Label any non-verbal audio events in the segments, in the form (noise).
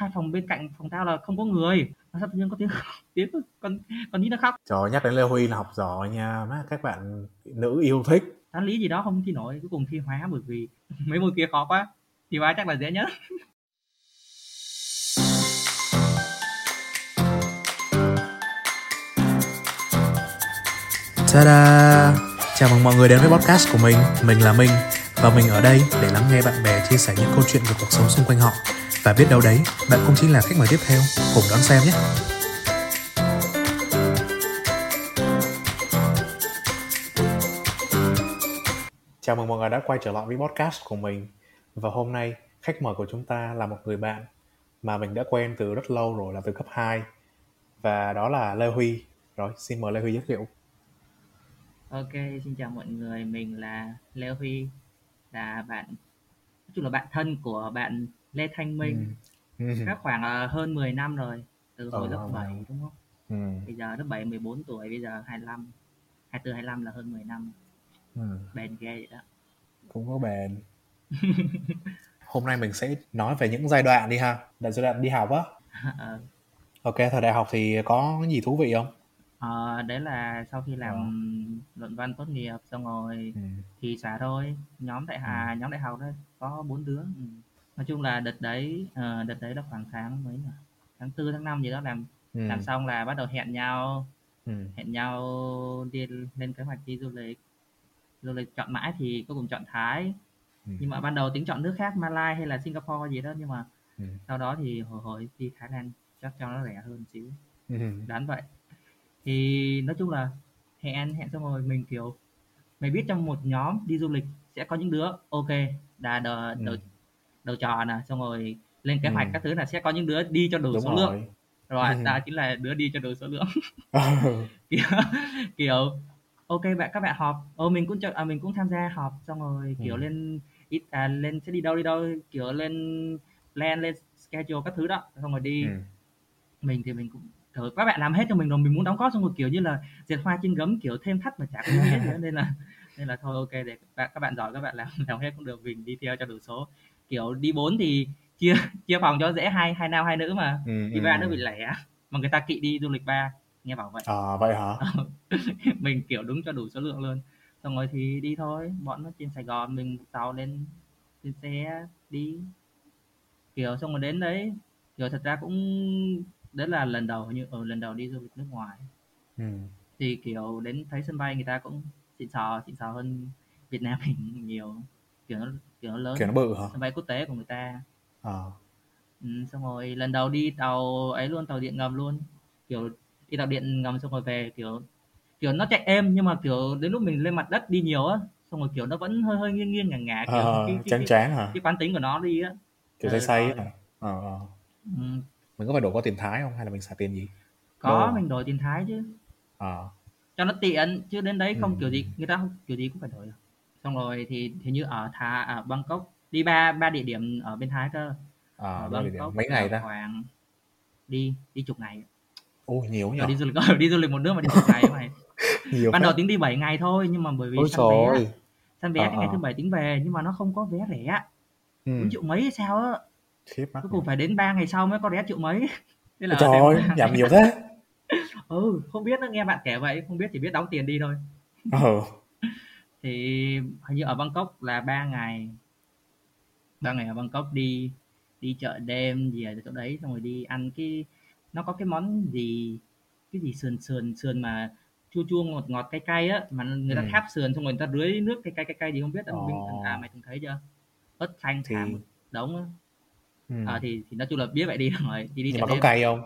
hai phòng bên cạnh phòng tao là không có người. Mà sao tự nhiên có tiếng (laughs) tiếng con con nít nó khóc. Trời nhắc đến Lê Huy là học giỏi nha. Má các bạn nữ yêu thích. Toán lý gì đó không thi nổi cuối cùng thi hóa bởi vì (laughs) mấy môn kia khó quá. Thì hóa chắc là dễ nhất. (laughs) Ta-da! Chào mừng mọi người đến với podcast của mình. Mình là Minh Và mình ở đây để lắng nghe bạn bè chia sẻ những câu chuyện về cuộc sống xung quanh họ Và biết đâu đấy, bạn cũng chính là khách mời tiếp theo. Cùng đón xem nhé. Chào mừng mọi người đã quay trở lại với podcast của mình. Và hôm nay khách mời của chúng ta là một người bạn Mà mình đã quen từ rất lâu rồi là từ cấp 2 Và đó là Lê Huy. Rồi xin mời Lê Huy giới thiệu. Ok xin chào mọi người. Mình là Lê Huy là bạn nói chung là bạn thân của bạn Lê Thanh Minh. Ừ. các khoảng ờ, hơn 10 năm rồi từ hồi Ờ, lớp wow. 7 đúng không? Ừ. bây giờ lớp 7 14 tuổi bây giờ 25 24 25 là hơn 10 năm. Ừ. bền ghê vậy đó. Cũng có bền. (laughs) Hôm nay mình sẽ nói về những giai đoạn đi ha. Là giai đoạn đi học á. Ờ, (laughs) ok thời đại học thì có gì thú vị không? Ờ, đấy là sau khi làm luận văn tốt nghiệp xong rồi ừ. thì xả thôi. Nhóm đại hà nhóm đại học đấy có bốn đứa. Ừ. nói chung là đợt đấy ờ, đợt đấy là khoảng tháng mấy nhỉ tháng tư tháng năm gì đó làm Ừ. làm xong là bắt đầu hẹn nhau Ừ. hẹn nhau đi lên kế hoạch đi du lịch du lịch chọn mãi thì cuối cùng chọn Thái Ừ. nhưng mà ban đầu tính chọn nước khác Malai hay là Singapore gì đó nhưng mà Ừ. sau đó thì hồi hồi đi Thái Lan chắc cho nó rẻ hơn xíu Ừ. đoán vậy thì nói chung là hẹn hẹn xong rồi mình kiểu mày biết trong một nhóm đi du lịch sẽ có những đứa ok đã đầu, đầu, đầu trò nè xong rồi lên kế hoạch Ừ. các thứ là sẽ có những đứa đi cho đủ đúng số lượng rồi rồi Ừ. (laughs) ta chính là đứa đi cho đủ số lượng Ừ. (laughs) kiểu, kiểu ok bạn các bạn họp ô mình cũng cho à, mình cũng tham gia họp xong rồi kiểu Ừ. lên ít à, lên sẽ đi đâu đi đâu kiểu lên plan lên schedule các thứ đó xong rồi đi Ừ. mình thì mình cũng thử các bạn làm hết cho mình rồi mình muốn đóng góp xong rồi kiểu như là dệt hoa trên gấm kiểu thêm thắt mà chả có hết nữa (laughs) nên là nên là thôi ok để các bạn, các bạn giỏi các bạn làm làm hết cũng được mình đi theo cho đủ số kiểu đi bốn thì chia (laughs) chia phòng cho dễ hai hai nam hai nữ mà Ừ. thì ừ. ba nó bị lẻ mà người ta kỵ đi du lịch ba nghe bảo vậy à vậy hả (laughs) mình kiểu đúng cho đủ số lượng luôn xong rồi thì đi thôi bọn nó trên Sài Gòn mình tàu lên lên xe đi kiểu xong rồi đến đấy kiểu thật ra cũng đấy là lần đầu như ở lần đầu đi du lịch nước ngoài ừ. thì kiểu đến thấy sân bay người ta cũng xịn sò xịn sò hơn Việt Nam mình (laughs) nhiều kiểu nó kiểu nó lớn kiểu nó bự hả sân bay quốc tế của người ta à. ừ, xong rồi lần đầu đi tàu ấy luôn tàu điện ngầm luôn kiểu đi tàu điện ngầm xong rồi về kiểu kiểu nó chạy êm nhưng mà kiểu đến lúc mình lên mặt đất đi nhiều á xong rồi kiểu nó vẫn hơi hơi nghiêng nghiêng ngả ngả kiểu à, cái, chán cái, chán hả cái quán tính của nó đi á kiểu say say hả ờ ờ. ừ, mình có phải đổi qua tiền thái không hay là mình xài tiền gì có Đô. mình đổi tiền thái chứ à. cho nó tiện chứ đến đấy không Ừ. kiểu gì người ta không kiểu gì cũng phải đổi à. Xong rồi thì hình như ở Thái ở Bangkok đi ba ba địa điểm ở bên Thái cơ. À, ở điểm? mấy ngày ta? khoảng đi đi chục ngày. Ôi nhiều nhỉ? Đi du lịch ở đi du lịch một nước mà đi chục ngày mày (laughs) nhiều ban đầu tính đi 7 ngày thôi nhưng mà bởi vì ôi săn vé săn vé Ờ, cái ngày ờ. thứ bảy tính về nhưng mà nó không có vé rẻ ừ. triệu mấy hay sao á. Cuối cùng phải đến 3 ngày sau mới có vé triệu mấy. (laughs) Thế là trời ơi giảm nhiều thế. Ừ không biết nó nghe bạn kể vậy không biết chỉ biết đóng tiền đi thôi. Ừ. thì hình như ở Bangkok là 3 ngày. 3 ngày ở Bangkok đi đi chợ đêm gì ở chỗ đấy xong rồi đi ăn cái nó có cái món gì cái gì sườn sườn sườn mà chua chua ngọt ngọt cay cay á mà người ta Ừ. tháp sườn xong rồi người ta rưới nước cay cay cay cay gì không biết Ồ. Mình- à mày từng thấy chưa? Ớt xanh Thì- thả một đống á. Ừ. Ờ, thì thì nói chung là biết vậy đi (laughs) rồi đi đi nhưng chợ mà có đêm. cay không?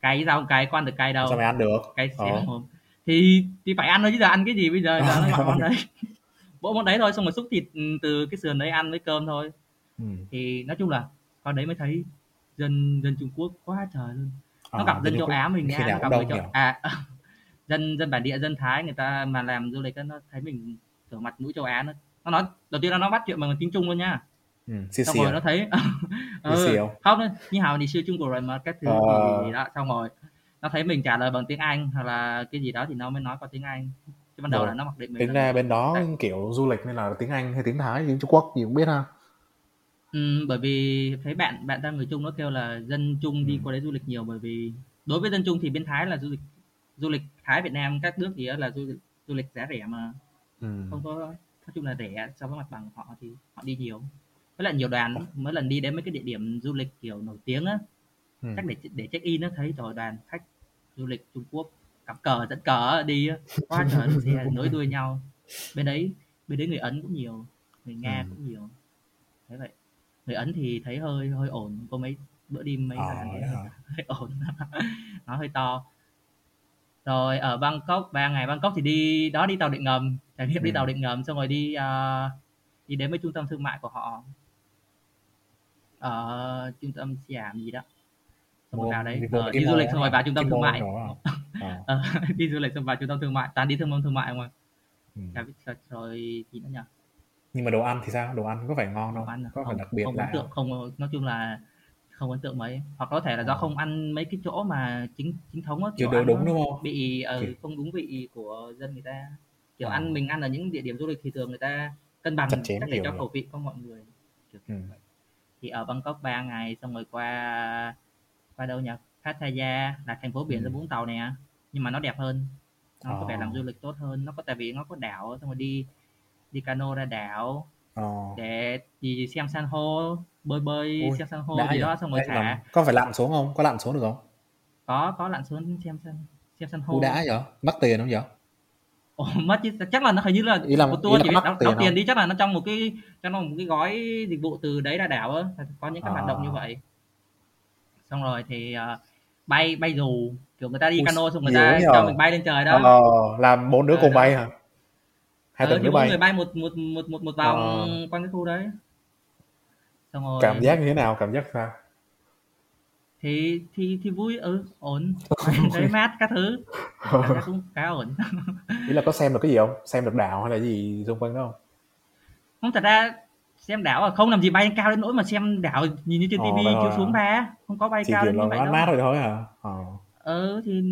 Cay sao không cay ăn được cay đâu. Sao mày ăn được? Cay xéo mồm thì thì phải ăn thôi chứ giờ ăn cái gì bây giờ giờ nó món đấy (laughs) bộ món đấy thôi xong rồi xúc thịt ừ, từ cái sườn đấy ăn với cơm thôi ừ. thì nói chung là qua đấy mới thấy dân dân Trung Quốc quá trời luôn nó À, gặp dân châu Á mình nào nó gặp người châu nhỉ? à (laughs) dân dân bản địa dân Thái người ta mà làm du lịch nó thấy mình kiểu mặt mũi châu Á nó nó nói đầu tiên là nó bắt chuyện bằng tiếng Trung luôn nha ừ. xì xong xì rồi nó thấy (laughs) ừ, không? như hào thì siêu Trung Quốc rồi mà các thứ Ờ. gì, gì đó xong rồi nó thấy mình trả lời bằng tiếng Anh hoặc là cái gì đó thì nó mới nói qua tiếng Anh chứ ban đầu Rồi. là nó mặc định mình tính ra bên đó Đấy. kiểu du lịch nên là tiếng Anh hay tiếng Thái tiếng Trung Quốc gì cũng biết ha Ừm, bởi vì thấy bạn bạn ta người Trung nó kêu là dân Trung đi Ừm. qua đấy du lịch nhiều bởi vì đối với dân Trung thì bên Thái là du lịch du lịch Thái, Việt Nam, các nước gì á là du lịch du lịch giá rẻ mà, Ừm. không có nói chung là rẻ so với mặt bằng của họ thì họ đi nhiều. Với lại nhiều đoàn mỗi lần đi đến mấy cái địa điểm du lịch, kiểu, nổi tiếng á, Ừm. chắc để để check-in á, thấy trời đoàn khách du lịch Trung Quốc cặp cờ dẫn cờ đi quá trời (laughs) xe nối đuôi nhau. Bên đấy bên đấy người Ấn cũng nhiều, người Nga Ừm. cũng nhiều. Thấy vậy. Người Ấn thì thấy hơi hơi ồn, có mấy bữa đi mấy Ờ, vậy thấy (laughs) hơi ồn, (laughs) nó hơi to. Rồi ở Bangkok, 3 ngày Bangkok thì đi đó đi tàu điện ngầm, trải nghiệm đi tàu điện ngầm xong rồi đi, a, đi đến mấy trung tâm thương mại của họ. Ở trung tâm Siam gì đó. Mall, vào đấy, ờ, đi du lịch mall xong rồi vào trung tâm thương mại. (laughs) Ờ. Ờ, đi du lịch xong vào trung tâm thương mại, toàn đi trung tâm thương mại à. Chả biết rồi gì nữa nhỉ? Nhưng mà đồ ăn thì sao? Đồ ăn có phải ngon Đồ không? ăn à? Có phải Không đặc biệt không ấn tượng, không? nói chung là không ấn tượng mấy. Hoặc có thể là do Ờ. không ăn mấy cái chỗ mà chính chính thống á, kiểu, ăn đúng, đúng không? bị, ờ, Kiểu không đúng vị của dân người ta. Kiểu, Ờ. ăn mình ăn ở những địa điểm du lịch thì thường người ta cân bằng chắc để cho khẩu vị của mọi người, kiểu vậy. Thì ở Bangkok 3 ngày xong rồi qua qua đâu nhỉ? Pattaya là thành phố biển Ừm. Vũng Tàu nè, nhưng mà nó đẹp hơn, nó có vẻ làm Ờ. du lịch tốt hơn. Nó có tại vì nó có đảo xong rồi đi đi cano ra đảo Ờ. để gì xem san hô, bơi bơi Ôi, xem san hô đã gì đó xong rồi thả có phải lặn xuống không? Có lặn xuống được không? Có, có lặn xuống xem san xem san Ôi, đã hô. vậy? Mất tiền không vậy? Ồ, mất chứ, chắc là nó hình như là Ý là một tour là chỉ mắc đóng tiền đóng tiền đi, chắc là nó trong một cái trong một cái gói dịch vụ từ đấy ra đảo á, có những cái hoạt động như À. vậy. Xong rồi thì, ờ, bay bay dù, kiểu, người ta đi Ôi, cano xong người ta cho mình bay lên trời đó. Ờ, là 4 đứa Ờ, cùng bay hả? Ờ, từng thì đứa 4 bay? người bay một một một một một vòng Ờ. quanh cái khu đấy. Xong rồi Cảm giác như thế nào? Cảm giác sao? thì thì thì vui, ừ, ổn, (laughs) đấy mát các thứ, cũng khá ổn. Ý là có xem được cái gì không? Xem được đảo hay là gì xung quanh đó không? Không, thật ra xem đảo à, không làm gì bay lên cao đến nỗi mà xem đảo nhìn như trên Ờ, ti vậy vi thôi chiếu xuống ba, không có bay Chỉ, cao kiểu đến là như vậy mát đâu. mát thôi thôi hả? Ờ. Ừ, thì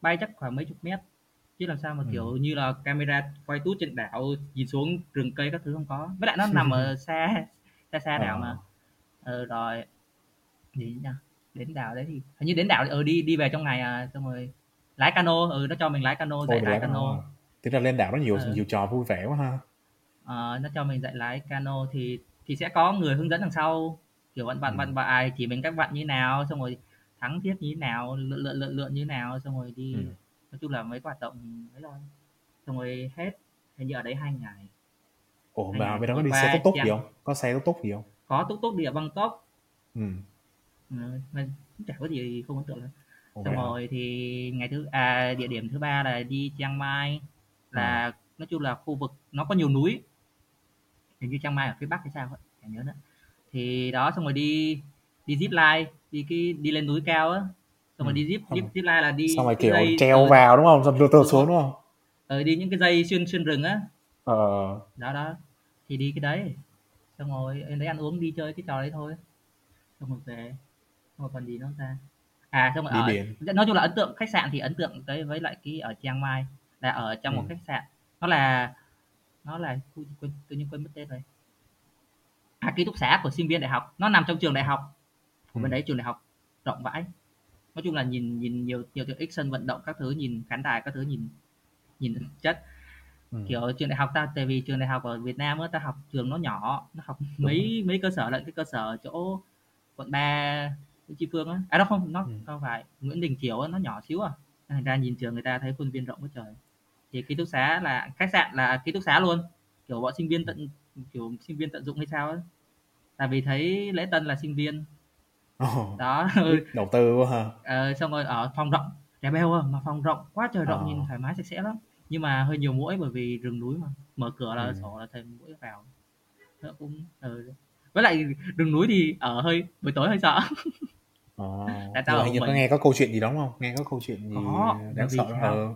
bay chắc khoảng mấy chục mét, chứ làm sao mà, kiểu Ừm. như là, camera quay tút trên đảo nhìn xuống rừng cây các thứ không có. Với lại nó (laughs) nằm ở xa xa xa đảo mà. Ờ. Ừ, rồi gì nhỉ? Đến đảo đấy thì hình như đến đảo ừ, đi đi về trong ngày à, xong rồi lái cano, ừ, nó cho mình lái cano, dạy lái cano à? Tính ra lên đảo nó nhiều Ừ. nhiều trò vui vẻ quá ha. Ờ, nó cho mình dạy lái cano thì thì sẽ có người hướng dẫn đằng sau, kiểu, bạn bạn Ừm. bạn bài chỉ mình cách vặn như nào, xong rồi thắng thiết như nào, lượn lượn lượn lượn như nào, xong rồi đi Ừm. nói chung là mấy hoạt động ấy thôi. Xong rồi hết, hình như ở đấy 2 ngày. Ủa, 2 mà bên đó có rồi đi xe túc túc gì không? Có xe túc túc gì không? Có túc túc đi ở Bangkok. Ừm. Ừ, mà chả có gì không ấn tượng lắm. Xong vậy hả? rồi thì ngày thứ à, địa điểm thứ ba là đi Chiang Mai, là nói chung là khu vực nó có nhiều núi. Hình như Chiang Mai ở phía Bắc hay sao ấy, chả nhớ nữa. Thì đó, xong rồi đi đi zipline, đi cái đi lên núi cao á, xong rồi Ừm. đi zip Xong zip zipline là đi xong rồi, kiểu, dây treo ừ, vào, đúng không? Xong từ từ đúng xuống, rồi. đúng không? Ừ, đi những cái dây xuyên xuyên rừng á. Ờ. Đó, đó, thì đi cái đấy. Xong rồi lên đấy ăn uống, đi chơi cái trò đấy thôi. Xong rồi về. Xong rồi còn gì nữa ta? À, xong rồi Đi ở biển. nói chung là ấn tượng khách sạn thì ấn tượng tới với lại cái ở Chiang Mai, là ở trong một Ừm. khách sạn. Nó là nó là khu quên tự nhiên quên mất tên rồi. À, ký túc xá của sinh viên đại học, nó nằm trong trường đại học. Của bên Ừm. đấy trường đại học rộng vãi. Nói chung là nhìn nhìn nhiều nhiều tiện ích sân vận động các thứ, nhìn khán đài các thứ, nhìn nhìn chất. Ừm. Kiểu, trường đại học ta tại vì trường đại học ở Việt Nam á, ta học trường nó nhỏ, nó học Đúng mấy mấy cơ sở lận, cái cơ sở chỗ quận 3 Nguyễn Tri Phương á. À, đâu không, nó Ừm. không phải, Nguyễn Đình Chiểu nó nhỏ xíu à. Thành ra nhìn trường người ta thấy khuôn viên rộng quá trời. Thì ký túc xá là khách sạn là ký túc xá luôn, kiểu, bọn sinh viên tận kiểu, sinh viên tận dụng hay sao á. Tại vì thấy lễ tân là sinh viên. Ồ, Đó, ừ. (laughs) đầu tư quá ha. Ờ, xong rồi ở phòng rộng, rẻ bèo à, mà phòng rộng quá trời rộng, nhìn Ờ. thoải mái sạch sẽ lắm. Nhưng mà hơi nhiều muỗi bởi vì rừng núi mà, mở cửa là Ừm. sổ là thấy muỗi vào. Nó cũng ừ. Với lại rừng núi thì ở hơi buổi tối hơi sợ. Ồ, nhưng tao hình như có nghe có câu chuyện gì đó, không? Nghe có câu chuyện gì Có, đáng sợ sao? Ờ.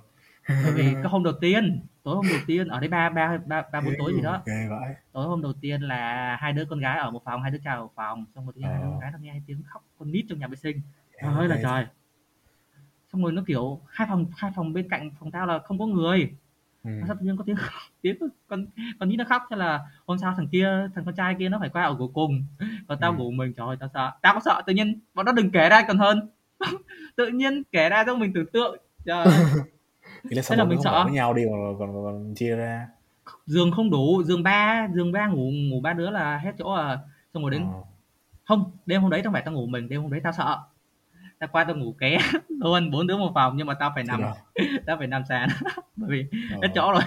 Bởi vì cái (laughs) hôm đầu tiên, tối hôm đầu tiên ở đấy ba ba ba ba bốn tối gì đó. Vậy. Tối hôm đầu tiên là hai đứa con gái ở một phòng, hai đứa trai ở một phòng, xong rồi tự nhiên hai đứa con Ờ. gái nó nghe tiếng khóc con nít trong nhà vệ sinh. Trời ơi là trời. Xong rồi nó, kiểu, hai phòng hai phòng bên cạnh phòng tao là không có người. ừ. sao tự nhiên có tiếng (laughs) tiếng con con nít nó khóc thế là hôm sau thằng kia thằng con trai kia nó phải qua ở cuối cùng còn tao Ừ. ngủ mình trời ơi tao sợ tao có sợ tự nhiên bọn nó đừng kể ra còn hơn (laughs) tự nhiên kể ra cho mình tưởng tượng trời là Thế là bọn mình sợ. với nhau đi còn, còn, còn, chia ra giường không đủ giường ba giường ba ngủ ngủ ba đứa là hết chỗ à xong rồi đến Ờ. không đêm hôm đấy không phải tao ngủ mình đêm hôm đấy tao sợ tao qua tao ngủ ké (laughs) luôn bốn đứa một phòng nhưng mà tao phải nằm Rồi. (laughs) tao phải nằm sàn (laughs) bởi vì Ờ. hết chỗ rồi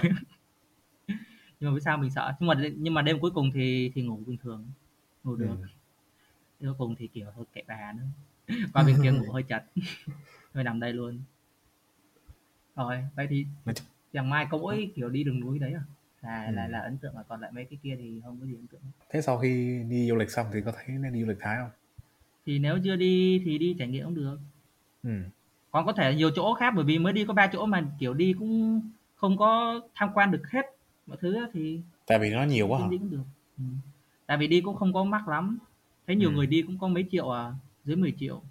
nhưng mà vì sao mình sợ nhưng mà nhưng mà đêm cuối cùng thì thì ngủ bình thường ngủ được Ừ. đêm cuối cùng thì kiểu thôi kệ bà nữa qua bên kia ngủ hơi chật thôi nằm đây luôn rồi vậy thì Nói chung- chẳng mai có mỗi kiểu đi đường núi đấy à là Ừ. là là ấn tượng à còn lại mấy cái kia thì không có gì ấn tượng Thế sau khi đi du lịch xong thì có thấy nên đi du lịch Thái không? thì nếu chưa đi thì đi trải nghiệm cũng được Ừ. còn có thể nhiều chỗ khác bởi vì mới đi có ba chỗ mà kiểu đi cũng không có tham quan được hết mọi thứ thì Tại vì nó nhiều quá hả? đi cũng được ừ. tại vì đi cũng không có mắc lắm thấy nhiều Ừ. người đi cũng có mấy triệu à dưới 10 triệu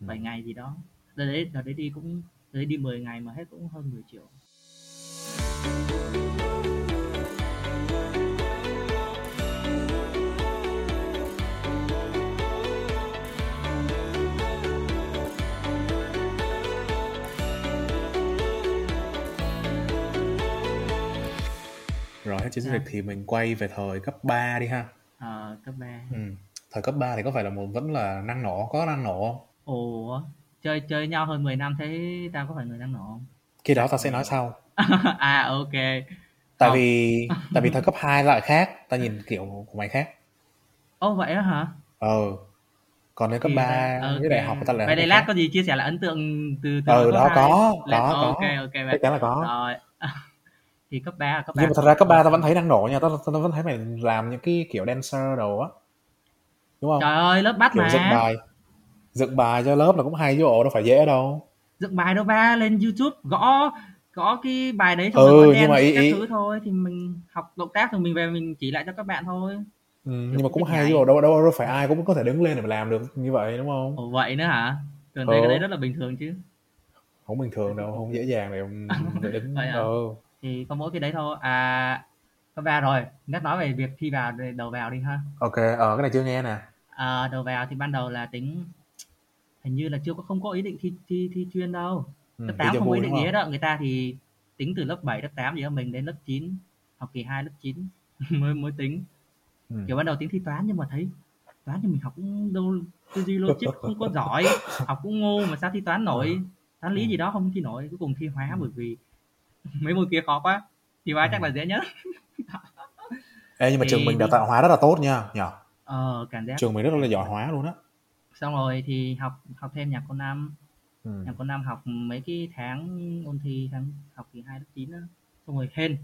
Ừ. 7 ngày gì đó đợt đấy đợt đấy đi cũng đấy đi 10 ngày mà hết cũng hơn 10 triệu Rồi hết du Sao? lịch thì mình quay về thời cấp 3 đi ha. ờ cấp 3 Ừ. Thời cấp 3 thì có phải là một vẫn là năng nổ, có năng nổ không? ồ chơi chơi nhau hơn 10 năm thế tao có phải người năng nổ không Khi đó tao sẽ nói sau. (laughs) à ok Tại Không. vì tại vì thời cấp (laughs) 2 lại khác, tao nhìn kiểu của mày khác. ô vậy á hả Ờ. Còn đến cấp 3 ra- với đại học của tao là vậy đây lát có gì chia sẻ là ấn tượng từ từ Ừ đó hai. có, Là- có, có. ok ok Chắc vậy chắn là có. rồi (laughs) thì cấp 3 cấp 3 Nhưng mà thật ra cấp 3 tao vẫn thấy năng nổ nha, tao, tao vẫn thấy mày làm những cái kiểu dancer đồ á. Đúng không? trời ơi lớp bắt kiểu mà bài. Dựng bài cho lớp là cũng hay chứ bộ đâu phải dễ đâu. dựng bài đâu ba lên youtube gõ gõ cái bài đấy xong Ừ, có nhưng mà ý- ý- thứ thôi thì mình học động tác rồi mình về mình chỉ lại cho các bạn thôi Ừ, nhưng mà cũng hay chứ đâu, đâu đâu phải ai cũng có thể đứng lên để mà làm được như vậy đúng không? ồ vậy nữa hả tưởng thấy Ừ. cái đấy rất là bình thường chứ Không bình thường đâu, không dễ dàng để (laughs) để đứng. Vậy à? Ừ. thì có mỗi cái đấy thôi à cấp 3 rồi nhắc nói về việc thi vào đầu vào đi ha Ok, ờ cái này chưa nghe nè. à, đầu vào thì ban đầu là tính hình như là chưa có không có ý định thi thi thi chuyên đâu Ừ, lớp thi 8 cho không có ý định gì hết đó người ta thì tính từ lớp 7 lớp 8 gì đó mình đến lớp 9 học kỳ 2 lớp 9 (laughs) mới mới tính Ừ. kiểu ban đầu tính thi toán nhưng mà thấy toán thì mình học cũng đâu tư duy logic không có (laughs) giỏi học cũng ngu mà sao thi toán nổi toán lý Ừ. gì đó không thi nổi cuối cùng thi hóa bởi vì (laughs) mấy môn kia khó quá thi hóa Ừ. chắc là dễ nhất Ê, nhưng mà Thì- trường mình đào tạo hóa rất là tốt nha, nhỉ? ờ cảm giác Trường mình rất là giỏi hóa luôn á. Xong rồi thì học học thêm nhạc cô năm Ừ. nhạc cô năm học mấy cái tháng ôn thi tháng học kỳ 2 lớp 9 á xong rồi hên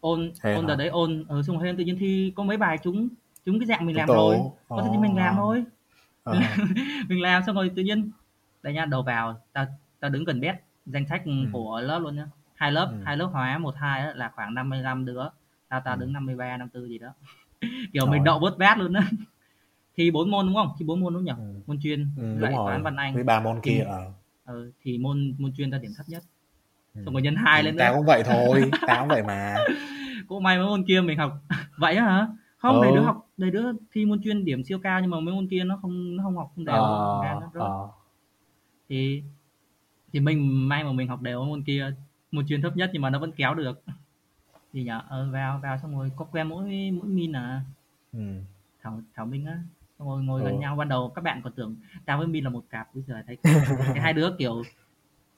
ôn Hên ôn đợt đấy ôn ở xong rồi hên tự nhiên thi có mấy bài chúng chúng cái dạng mình làm Tổ. rồi có thể mình làm Ờ. thôi Ờ. (laughs) mình làm xong rồi tự nhiên đây nha đầu vào tao tao đứng gần bét danh sách của lớp luôn nhá hai lớp Ừ. hai lớp hóa một hai là khoảng 55 đứa tao tao Ừ. đứng 53 54 gì đó (laughs) kiểu Trời mình đậu bớt vát luôn á thi bốn môn đúng không thi bốn môn đúng nhỉ Ừ. môn chuyên Ừ, lại toán văn anh Với ba môn kia ờ. ừ, thì môn môn chuyên ta điểm thấp nhất Ừ. xong rồi nhân hai lên Tao cũng vậy thôi, (laughs) tao cũng vậy mà. cũng may mấy môn kia mình học (laughs) vậy hả không đầy Ừ. đứa học đầy đứa thi môn chuyên điểm siêu cao nhưng mà mấy môn kia nó không nó không học không đều Ờ, nó ờ. thì thì mình may mà mình học đều môn kia môn chuyên thấp nhất nhưng mà nó vẫn kéo được thì nhở ờ, vào vào xong rồi có quen mỗi mỗi min à Ừ. thảo thảo minh á xong rồi ngồi Ừ. gần nhau ban đầu các bạn còn tưởng tao với min là một cặp bây giờ thấy (laughs) cái hai đứa kiểu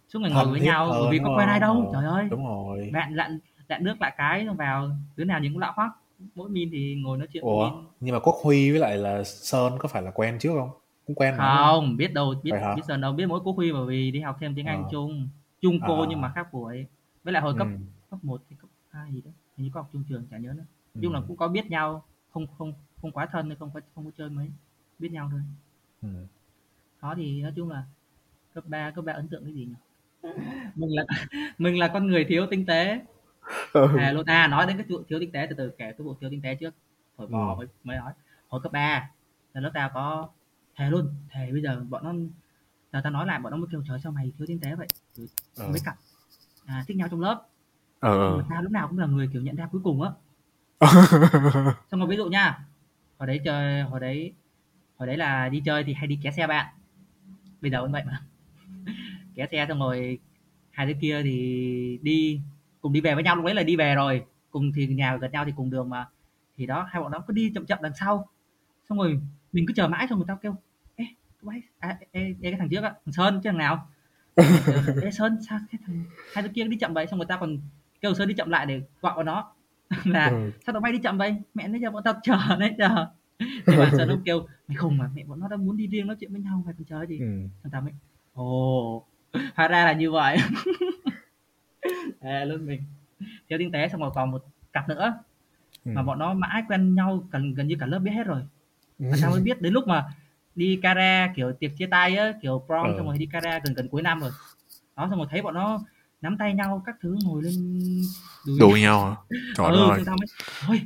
suốt ngày ngồi Thân với nhau bởi vì có quen ai đâu trời ơi Đúng rồi. bạn lặn lặn nước lạ cái vào đứa nào nhìn cũng lạ hoắc mỗi min thì ngồi nói chuyện Ủa, nhưng mà Quốc Huy với lại là Sơn có phải là quen trước không? Cũng quen mà. không biết đâu biết biết giờ đâu biết mỗi cô huy bởi vì đi học thêm tiếng anh Ờ. chung chung cô À. nhưng mà khác buổi với lại hồi cấp Ừ. cấp 1 thì cấp 2 gì đó hình như có học chung trường chả nhớ nữa Ừ. chung là cũng có biết nhau không không không quá thân nên không có không có chơi mấy biết nhau thôi. Ừ. đó thì nói chung là cấp 3 cấp 3 ấn tượng cái gì nhỉ? Mình là (laughs) mình là con người thiếu tinh tế. Ừ. à luôn à nói đến cái vụ thiếu tinh tế từ từ kể cái vụ thiếu tinh tế trước. Hồi bò Ừ. mới mới nói. Hồi cấp 3 là lớp tao có thề luôn thề bây giờ bọn nó tao tao nói lại bọn nó mới kêu trời sao mày thiếu tinh tế vậy? Ừ. mấy cặp. À, thích nhau trong lớp. Ờ, mà tao lúc nào cũng là người kiểu nhận ra cuối cùng á. (laughs) Xong rồi ví dụ nha hồi đấy chơi hồi đấy hồi đấy là đi chơi thì hay đi ké xe bạn. Bây giờ vẫn vậy mà. (laughs) Ké xe xong rồi hai đứa kia thì đi cùng đi về với nhau. Lúc đấy là đi về rồi. Cùng thì nhà gần nhau thì cùng đường mà. Thì đó hai bọn nó cứ đi chậm chậm đằng sau. Xong rồi mình cứ chờ mãi xong người ta kêu ê quay à, ê, ê, cái thằng trước á thằng sơn chứ thằng nào? Ê sơn sao cái thằng hai đứa kia đi chậm vậy? Xong người ta còn kêu sơn đi chậm lại để gọi vào nó. (laughs) là Ừ. sao tụi bay đi chậm vậy? Mẹ nãy giờ bọn tao chờ nãy giờ thì bạn sơn ông kêu mày không mà mẹ bọn nó đang muốn đi riêng nói chuyện với nhau mày còn chờ gì? Ừ. thằng tao mới ồ hóa ra là như vậy. (laughs) À, luôn mình. Theo tinh tế xong rồi còn một cặp nữa. Ừ. mà bọn nó mãi quen nhau gần gần như cả lớp biết hết rồi. Mà sao mới biết đến lúc mà đi cara kiểu tiệc chia tay á kiểu prom Ờ. xong rồi đi cara gần gần cuối năm rồi. Đó xong rồi thấy bọn nó nắm tay nhau các thứ ngồi lên đùi Đùi nhau hả? (laughs) Trời ừ, ơi, tao mới thôi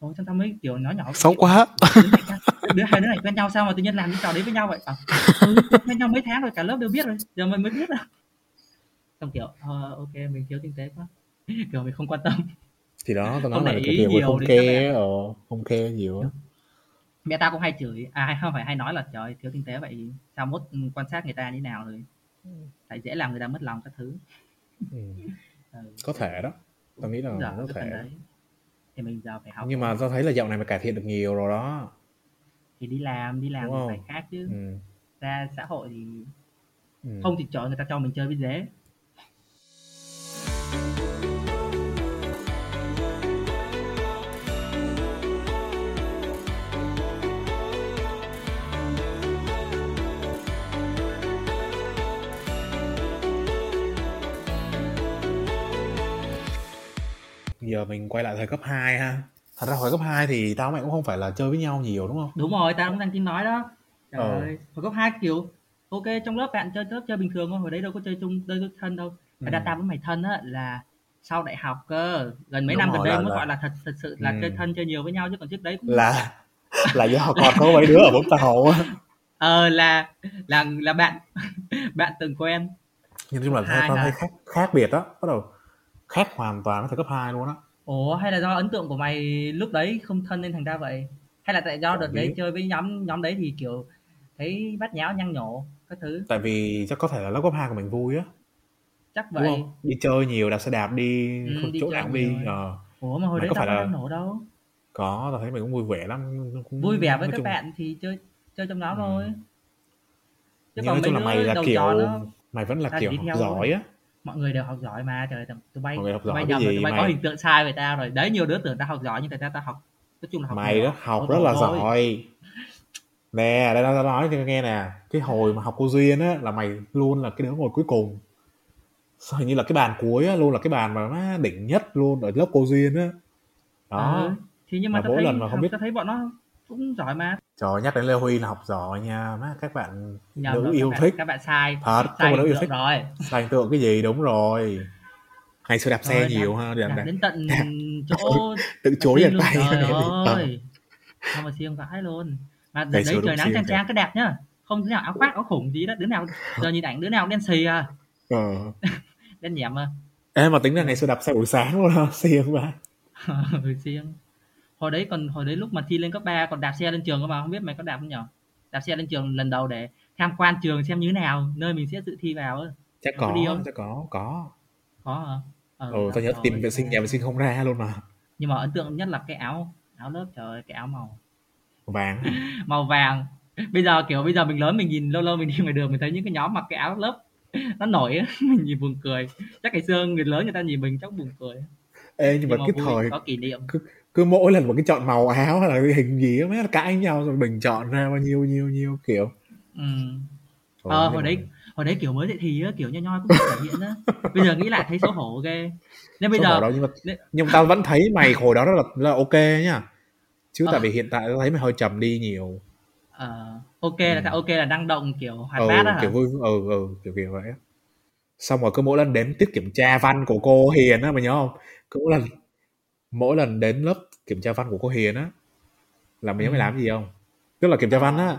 thôi xong tao mới kiểu nói nhỏ xấu quá. (laughs) đứa, này, đứa hai đứa này quen nhau sao mà tự nhiên làm cái trò đấy với nhau vậy à, ừ, quen nhau mấy tháng rồi cả lớp đều biết rồi giờ mình mới biết rồi xong kiểu ờ, ok mình thiếu tinh tế quá (laughs) kiểu mình không quan tâm Thì đó, tao nói Không là kiểu nhiều không em. ờ, không care nhiều á. mẹ tao cũng hay chửi à không phải hay nói là trời thiếu tinh tế vậy sao mốt quan sát người ta như nào rồi tại dễ làm người ta mất lòng các thứ Ừ. (laughs) ừ. Có thể đó. Tao nghĩ là giờ có thể. đấy thì mình giờ phải học Nhưng mà tao thấy là dạo này mày cải thiện được nhiều rồi đó. thì đi làm đi làm Đúng phải khác chứ Ừ. ra xã hội thì Ừ. không thì chọn người ta cho mình chơi với dế Giờ mình quay lại thời cấp 2 ha. Thật ra hồi cấp 2 thì tao mày cũng không phải là chơi với nhau nhiều đúng không? đúng rồi tao cũng đang tính nói đó trời Ờ. ơi hồi cấp hai kiểu ok trong lớp bạn chơi lớp chơi bình thường thôi hồi đấy đâu có chơi chung chơi thân đâu Thật ra Ừ. tao với mày thân á là sau đại học cơ gần mấy Đúng năm gần đây là- mới là- gọi là thật thật sự là Ừ. chơi thân chơi nhiều với nhau chứ còn trước đấy cũng Là (laughs) là do còn có mấy đứa ở Vũng Tàu á. (laughs) ờ là là là bạn (laughs) bạn từng quen Nhưng chung là Hai tao thấy khác khác biệt đó. Bắt đầu khác hoàn toàn với thời cấp 2 luôn á. Ủa hay là do ấn tượng của mày lúc đấy không thân nên thành ra vậy hay là tại do đợt đấy chơi với nhóm nhóm đấy thì kiểu thấy bắt nháo nhăng nhổ các thứ Tại vì chắc có thể là lớp cấp 2 của mình vui á. chắc Đúng vậy không? Đi chơi nhiều, đạp xe đạp đi, Ừ, không đi chỗ nào cũng đi. Ờ. ủa mà hồi Mày đấy tao có là- nhổ đâu Có, tao thấy mày cũng vui vẻ lắm. Cũng, vui vẻ với nói các chung- bạn thì chơi chơi trong nhóm Ừ. thôi chứ Nhưng nói chung là mày là kiểu đó, mày vẫn là ta kiểu học giỏi á. Mọi người đều học giỏi mà trời tụi tụi bay tụi bay nhầm tụi bay mày? có hình tượng sai về tao rồi đấy nhiều đứa tưởng tao học giỏi nhưng thật ra tao học nói chung là học Mày đó học rất là ơi. giỏi. Nè, đây tao tao nói cho nghe nè. Cái hồi mà học cô duyên á là mày luôn là cái đứa ngồi cuối cùng. Hình như là cái bàn cuối á luôn là cái bàn mà má đỉnh nhất luôn ở lớp cô duyên á. Đó. Ừ. thì nhưng mà Mà tao mỗi thấy lần mà không biết- tao thấy bọn nó cũng giỏi mà Trời nhắc đến Lê Huy là học giỏi nha. Má các bạn Nhầm nữ rồi, yêu các bạn, thích. các bạn sai Thật, sai bạn nữ yêu thích. rồi Sai tượng cái gì đúng rồi. Ngày xưa đạp xe Rồi, nhiều đạp- ha, đạp, Đạp đạp, đến tận đạp. chỗ tự chối luôn, tay. trời ơi sao mà siêng vãi luôn mà Ngày đấy trời nắng thật. chang cứ đẹp nhá không đứa nào áo khoác áo khủng gì đó đứa nào giờ nhìn ảnh đứa nào đen xì à Ờ. (laughs) đen nhẹm à Ê mà tính ra ngày xưa đạp xe buổi sáng luôn ha, (laughs) siêng (laughs) mà. ừ, siêng hồi đấy còn hồi đấy lúc mà thi lên cấp 3 còn đạp xe lên trường cơ mà không biết mày có đạp không nhở? Đạp xe lên trường lần đầu để tham quan trường xem như thế nào nơi mình sẽ dự thi vào Chắc Có có, đi không? chắc có, có. có hả? Ờ, Ừ, tao nhớ tìm vệ sinh nhà vệ sinh không ra luôn mà. nhưng mà ấn tượng nhất là cái áo áo lớp trời ơi cái áo màu. Vàng. (laughs) màu vàng. Bây giờ kiểu bây giờ mình lớn mình nhìn lâu lâu mình đi ngoài đường mình thấy những cái nhóm mặc cái áo lớp nó nổi (laughs) mình nhìn buồn cười. Chắc ngày xưa người lớn người ta nhìn mình chắc buồn cười. Ê nhưng mà cái vui, thời có kỷ niệm cứ mỗi lần một cái chọn màu áo hay là cái hình gì là cãi nhau rồi mình chọn ra bao nhiêu nhiêu nhiêu kiểu. ừ. Trời ờ hồi đấy hồi đấy kiểu mới dậy thì á kiểu nho nhoi cũng thể hiện á bây giờ nghĩ lại thấy xấu hổ ghê nên mà bây xấu giờ đâu, nhưng mà nên- nhưng mà tao vẫn thấy mày hồi đó rất là, là ok nhá. Chứ Ờ. tại vì hiện tại tao thấy mày hơi trầm đi nhiều. ờ, ok là Ừ. sao ok là năng động kiểu hoạt ừ, bát á hả kiểu vui ừ, ừ, kiểu kiểu vậy xong rồi cứ mỗi lần đến tiết kiểm tra văn của cô Hiền á mày nhớ không cứ mỗi lần mỗi lần đến lớp kiểm tra văn của cô Hiền á là mày nhớ Ừ. mày làm gì không? Tức là kiểm tra văn á.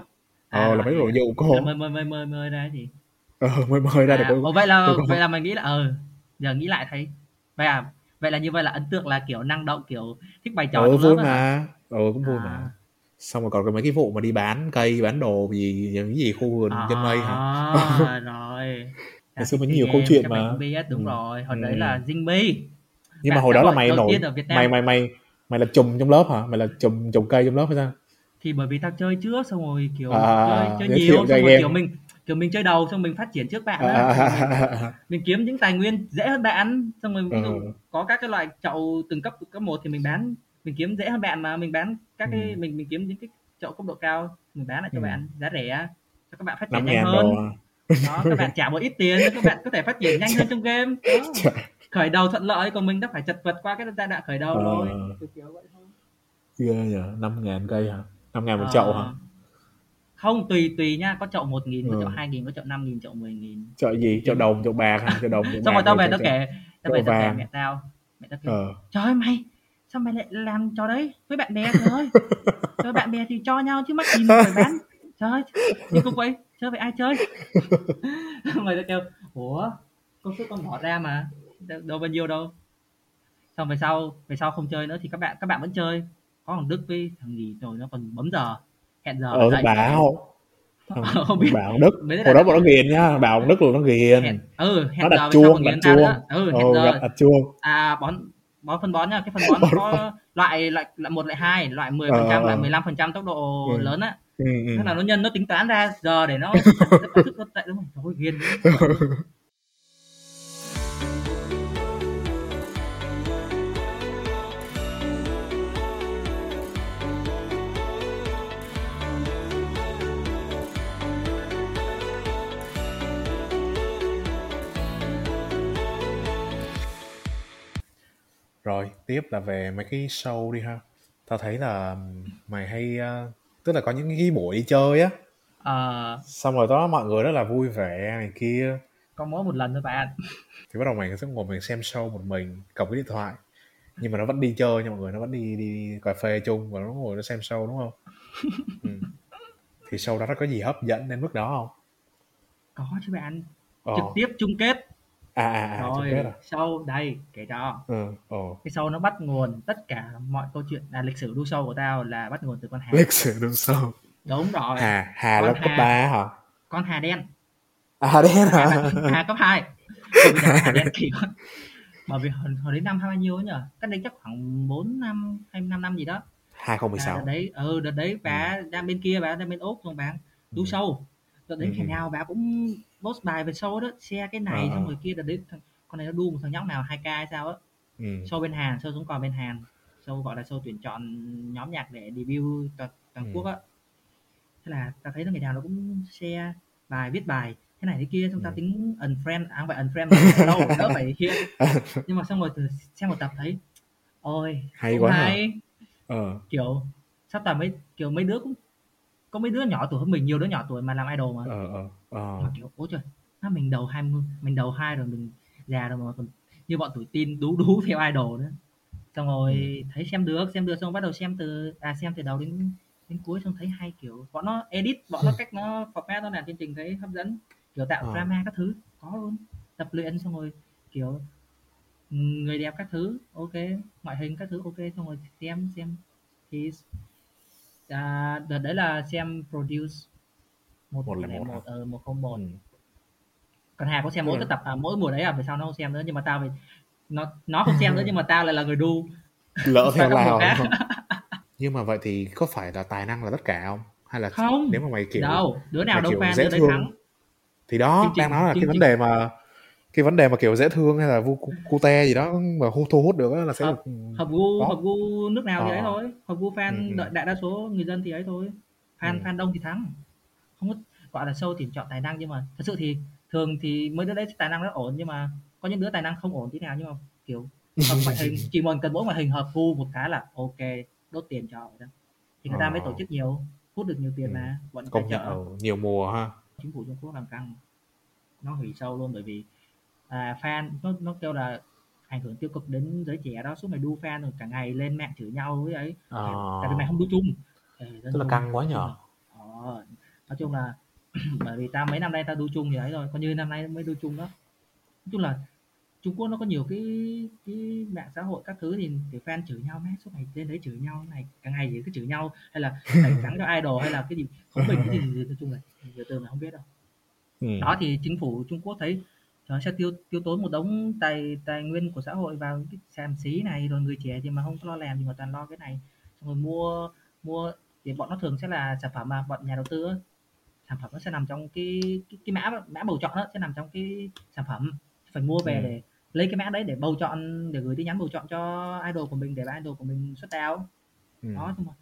À, ờ là mấy đồ dụ cô. Mời mời mời mời mời ra gì? Ờ mới mời ra để à, cô ồ, vậy là cô- cô- vậy là mình nghĩ là ờ giờ nghĩ lại thấy. Vậy à vậy là như vậy là ấn tượng là kiểu năng động kiểu thích bày trò ừ vui á hả? mà. Ừ cũng vui mà. À. Xong rồi còn có mấy cái vụ mà đi bán cây bán đồ gì những gì khu vườn trên mây hả? À rồi. (laughs) Ngày à, xưa cái mình SEA nhiều câu chuyện mà. biết ừ. đúng rồi. Hồi Ừ. đấy là Zingbi nhưng mà hồi đó là mày nổi mày mày mày mày là trùm trong lớp hả? Mày là trùm trồng cây trong lớp hay sao? Thì bởi vì tao chơi trước xong rồi kiểu à, chơi chơi nhiều xong rồi kiểu mình kiểu mình chơi đầu xong mình phát triển trước bạn à, xong rồi mình à, mình kiếm những tài nguyên dễ hơn bạn. Xong rồi ví dụ ừ. có các cái loại chậu từng cấp cấp một thì mình bán mình kiếm dễ hơn bạn mà mình bán các Ừ. cái mình mình kiếm những cái chậu cấp độ cao mình bán lại cho Ừ. bạn giá rẻ cho các bạn phát triển nhanh hơn. à. đó các bạn trả một ít tiền các bạn có thể phát triển nhanh hơn trong game. Đó (laughs) khởi đầu thuận lợi còn mình đã phải chật vật qua cái giai đoạn khởi đầu ờ, rồi. Kiểu kiểu vậy thôi. Ghê năm ngàn cây hả? Năm ngàn một chậu hả? Ờ, không tùy tùy nha có chậu một nghìn có chậu ừ. hai nghìn có chậu năm nghìn chậu mười nghìn. Chậu gì? Chậu đồng chậu bạc hả? Chậu đồng chậu xong rồi tao về chậu tao chậu kể tao chậu về tao kể mẹ tao. Mẹ tao kêu ờ. Trời ơi mày sao mày lại làm trò đấy với bạn bè ơi? Với bạn bè thì cho nhau chứ mắc gì mà phải bán. Trời ơi như cô vậy chơi với ai chơi? (laughs) Mày tao kêu ủa công sức con bỏ ra mà đâu bao nhiêu đâu. Xong về sau về sau không chơi nữa thì các bạn các bạn vẫn chơi. Có thằng Đức với thằng gì rồi nó còn bấm giờ hẹn giờ ờ dậy bảo. Không biết. Bảo Đức. Hồi đó bọn nó ghiền nhá bảo Đức là nó hẹn ghiền ừ nó hẹn đặt giờ chuông đặt chuông. Ừ hẹn ừ giờ. đặt, chuông. À bón bón phân bón nha cái phân bón nó có loại loại loại một loại hai loại 10 ờ phần trăm ờ. loại ờ 15 phần trăm tốc độ ừ. lớn á. Ừ ừ. Tức là nó nhân nó tính toán ra giờ để nó sản xuất tệ đúng không thôi ghiền (laughs) rồi tiếp là về mấy cái show đi ha. Tao thấy là mày hay ờ, tức là có những cái buổi đi chơi á. Ờ, xong rồi đó mọi người rất là vui vẻ này kia. Có mỗi một lần thôi bạn. Thì bắt đầu mày sẽ ngồi mình xem show một mình cầm cái điện thoại. Nhưng mà nó vẫn đi chơi nha mọi người nó vẫn đi đi cà phê chung và nó ngồi nó xem show đúng không? (laughs) Ừ. thì show đó nó có gì hấp dẫn đến mức đó không? Có chứ bạn. Ờ. Trực tiếp chung kết à à à rồi à? show đây kể cho. Ừ cái show nó bắt nguồn tất cả mọi câu chuyện là lịch sử đu show của tao là bắt nguồn từ con Hà. Lịch sử đằng sau đúng rồi. Hà hà con lớp cấp Hà. 3 hả? Con Hà đen. À đen Hà, hả Hà cấp 2 Bởi vì là Hà đen kỳ quá. (laughs) Bởi vì hồi, hồi đấy năm hai bao nhiêu ấy nhở cách đây chắc khoảng 4 năm hay 5 năm gì đó. à, đợt 2016 đấy ừ đợt đấy ừ. bà đang bên kia bà đang bên úc xong bà ừ. đu show. Đợt đấy ừ ngày ừ. nào bà cũng post bài về show đó share cái này ờ. xong rồi kia đợt đấy thằng, con này nó đu một thằng nhóc nào 2k hay sao á. Ừ. Show bên Hàn show xuống còn bên Hàn. Show gọi là show tuyển chọn nhóm nhạc để debut toàn, toàn ừ. quốc á. Thế là tao thấy nó ngày nào nó cũng share bài viết bài thế này thế kia xong tao ừ. tính unfriend à không phải unfriend mà unfollow đỡ phải (laughs) hiện nhưng mà xong rồi từ xem một tập thấy ôi hay cũng quá hả? Hay ờ. Kiểu sắp tập mấy kiểu mấy đứa cũng có mấy đứa nhỏ tuổi hơn mình nhiều đứa nhỏ tuổi mà làm idol mà. Ờ ờ ờ. Mà kiểu ôi trời nó mình đầu 20 mình đầu hai rồi mình già rồi mà còn như bọn tuổi tin đú đú (laughs) theo idol nữa. Xong ừ. rồi thấy xem được xem được xong bắt đầu xem từ à xem từ đầu đến đến cuối xong thấy hay kiểu bọn nó edit bọn nó cách nó format nó làm chương trình thấy hấp dẫn. Kiểu tạo ờ. drama các thứ có luôn. Tập luyện xong rồi kiểu ừ, người đẹp các thứ ok ngoại hình các thứ ok xong rồi xem xem. Thì à, đợt đấy là xem produce một một một một ờ một không một. Ừ. Còn Hà có xem mỗi cái tập à, mỗi mùa đấy à? Về sau nó không xem nữa? Nhưng mà tao thì nó nó không xem nữa nhưng mà tao lại là người đu. Lỡ (laughs) theo không (laughs) nhưng mà vậy thì có phải là tài năng là tất cả không? Hay là không. nếu mà mày kiểu đâu đứa nào đâu fan dễ thương. thắng. Thì đó chương đang nói là chương cái vấn đề mà cái vấn đề mà kiểu dễ thương hay là vu cu- cute gì đó mà thu hút được là sẽ hợp được hợp gu hợp gu nước nào thì ấy ờ thôi. Hợp gu ừ fan ừ. đại đa số người dân thì ấy thôi. Ừ. fan fan đông thì thắng không có gọi là show tuyển chọn tài năng nhưng mà thật sự thì thường thì mấy đứa đấy tài năng rất ổn nhưng mà có những đứa tài năng không ổn tí nào nhưng mà kiểu hợp ngoại hình (laughs) chỉ muốn cần mỗi ngoại hình hợp gu một cái là ok đốt tiền cho đó. Thì người ta mới tổ ờ. chức nhiều hút được nhiều ừ. tiền mà bọn tài công nhận ừ, nhiều mùa ha. Chính phủ Trung Quốc làm căng nó hủy sâu luôn bởi vì à, fan nó nó kêu là ảnh hưởng tiêu cực đến giới trẻ đó suốt ngày đu fan rồi cả ngày lên mạng chửi nhau với ấy. Ờ. Tại, vì mày không đu chung. Ê, dân tức là căng quá nhở ờ, nói chung là (clears throat) bởi vì tao mấy năm nay tao đu chung thì ấy rồi coi như năm nay mới đu chung đó. Nói chung là Trung Quốc nó có nhiều cái cái mạng xã hội các thứ thì kiểu fan chửi nhau mấy suốt ngày lên đấy chửi nhau này cả ngày gì cứ chửi nhau hay là tẩy (laughs) trắng cho idol hay là cái gì không bình cái gì, gì nói chung là giờ từ này không biết đâu. Ừ. đó thì chính phủ Trung Quốc thấy nó sẽ tiêu tiêu tốn một đống tài tài nguyên của xã hội vào cái sàn xí này rồi người trẻ thì mà không lo làm thì mà toàn lo cái này. Xong rồi mua mua thì bọn nó thường sẽ là sản phẩm mà bọn nhà đầu tư sản phẩm nó sẽ nằm trong cái cái, cái mã mã bầu chọn đó sẽ nằm trong cái sản phẩm phải mua về ừ. để lấy cái mã đấy để bầu chọn để gửi tin nhắn bầu chọn cho idol của mình để idol của mình xuất đạo ừ. đó xong rồi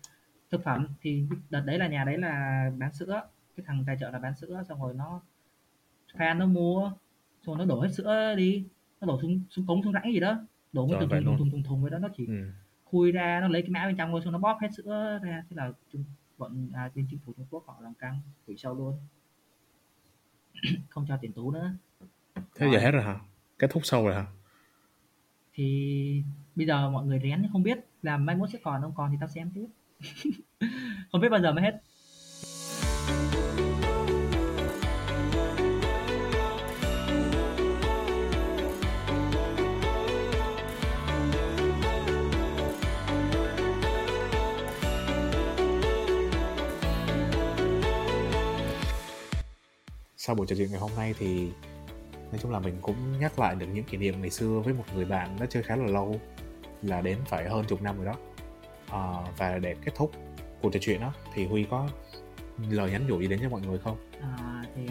thực phẩm thì đợt đấy là nhà đấy là bán sữa cái thằng tài trợ là bán sữa xong rồi nó fan nó mua xong rồi nó đổ hết sữa đi nó đổ xuống xuống cống xuống rãnh gì đó đổ cái thùng thùng thùng thùng thùng với đó nó chỉ ừ. khui ra nó lấy cái mã bên trong rồi xong nó bóp hết sữa ra thế là bọn à, bên chính phủ Trung Quốc họ làm căng hủy sâu luôn. (clears throat) Không cho tiền tú nữa. Thế giờ hết rồi hả? Kết thúc sâu rồi hả? Thì bây giờ mọi người rén không biết là mai mốt sẽ còn không còn thì tao xem tiếp. (laughs) Không biết bao giờ mới hết sau buổi trò chuyện ngày hôm nay thì nói chung là mình cũng nhắc lại được những kỷ niệm ngày xưa với một người bạn đã chơi khá là lâu là đến phải hơn chục năm rồi đó. À, và để kết thúc cuộc trò chuyện đó thì huy có lời nhắn nhủ gì đến cho mọi người không? À, thì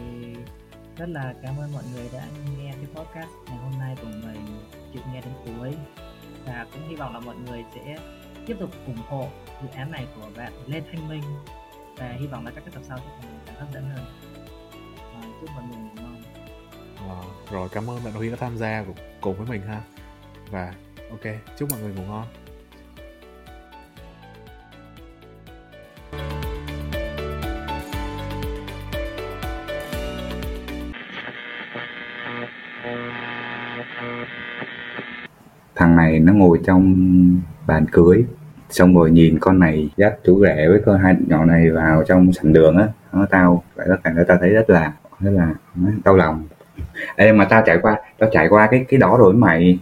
rất là cảm ơn mọi người đã nghe cái podcast ngày hôm nay của mình chịu nghe đến cuối. Và cũng hy vọng là mọi người sẽ tiếp tục ủng hộ dự án này của bạn Lê Thanh Minh. Và hy vọng là các cái tập sau sẽ càng hấp dẫn hơn mọi người ngủ ngon. À, rồi cảm ơn bạn Huy đã tham gia cùng với mình ha. Và ok chúc mọi người ngủ ngon. Thằng này nó ngồi trong bàn cưới xong rồi nhìn con này dắt chú rể với con hai nhỏ này vào trong sảnh đường á. Nó tao vậy tất cả tao thấy rất là thế là đau lòng. Ê, mà tao trải qua tao trải qua cái cái đó rồi mày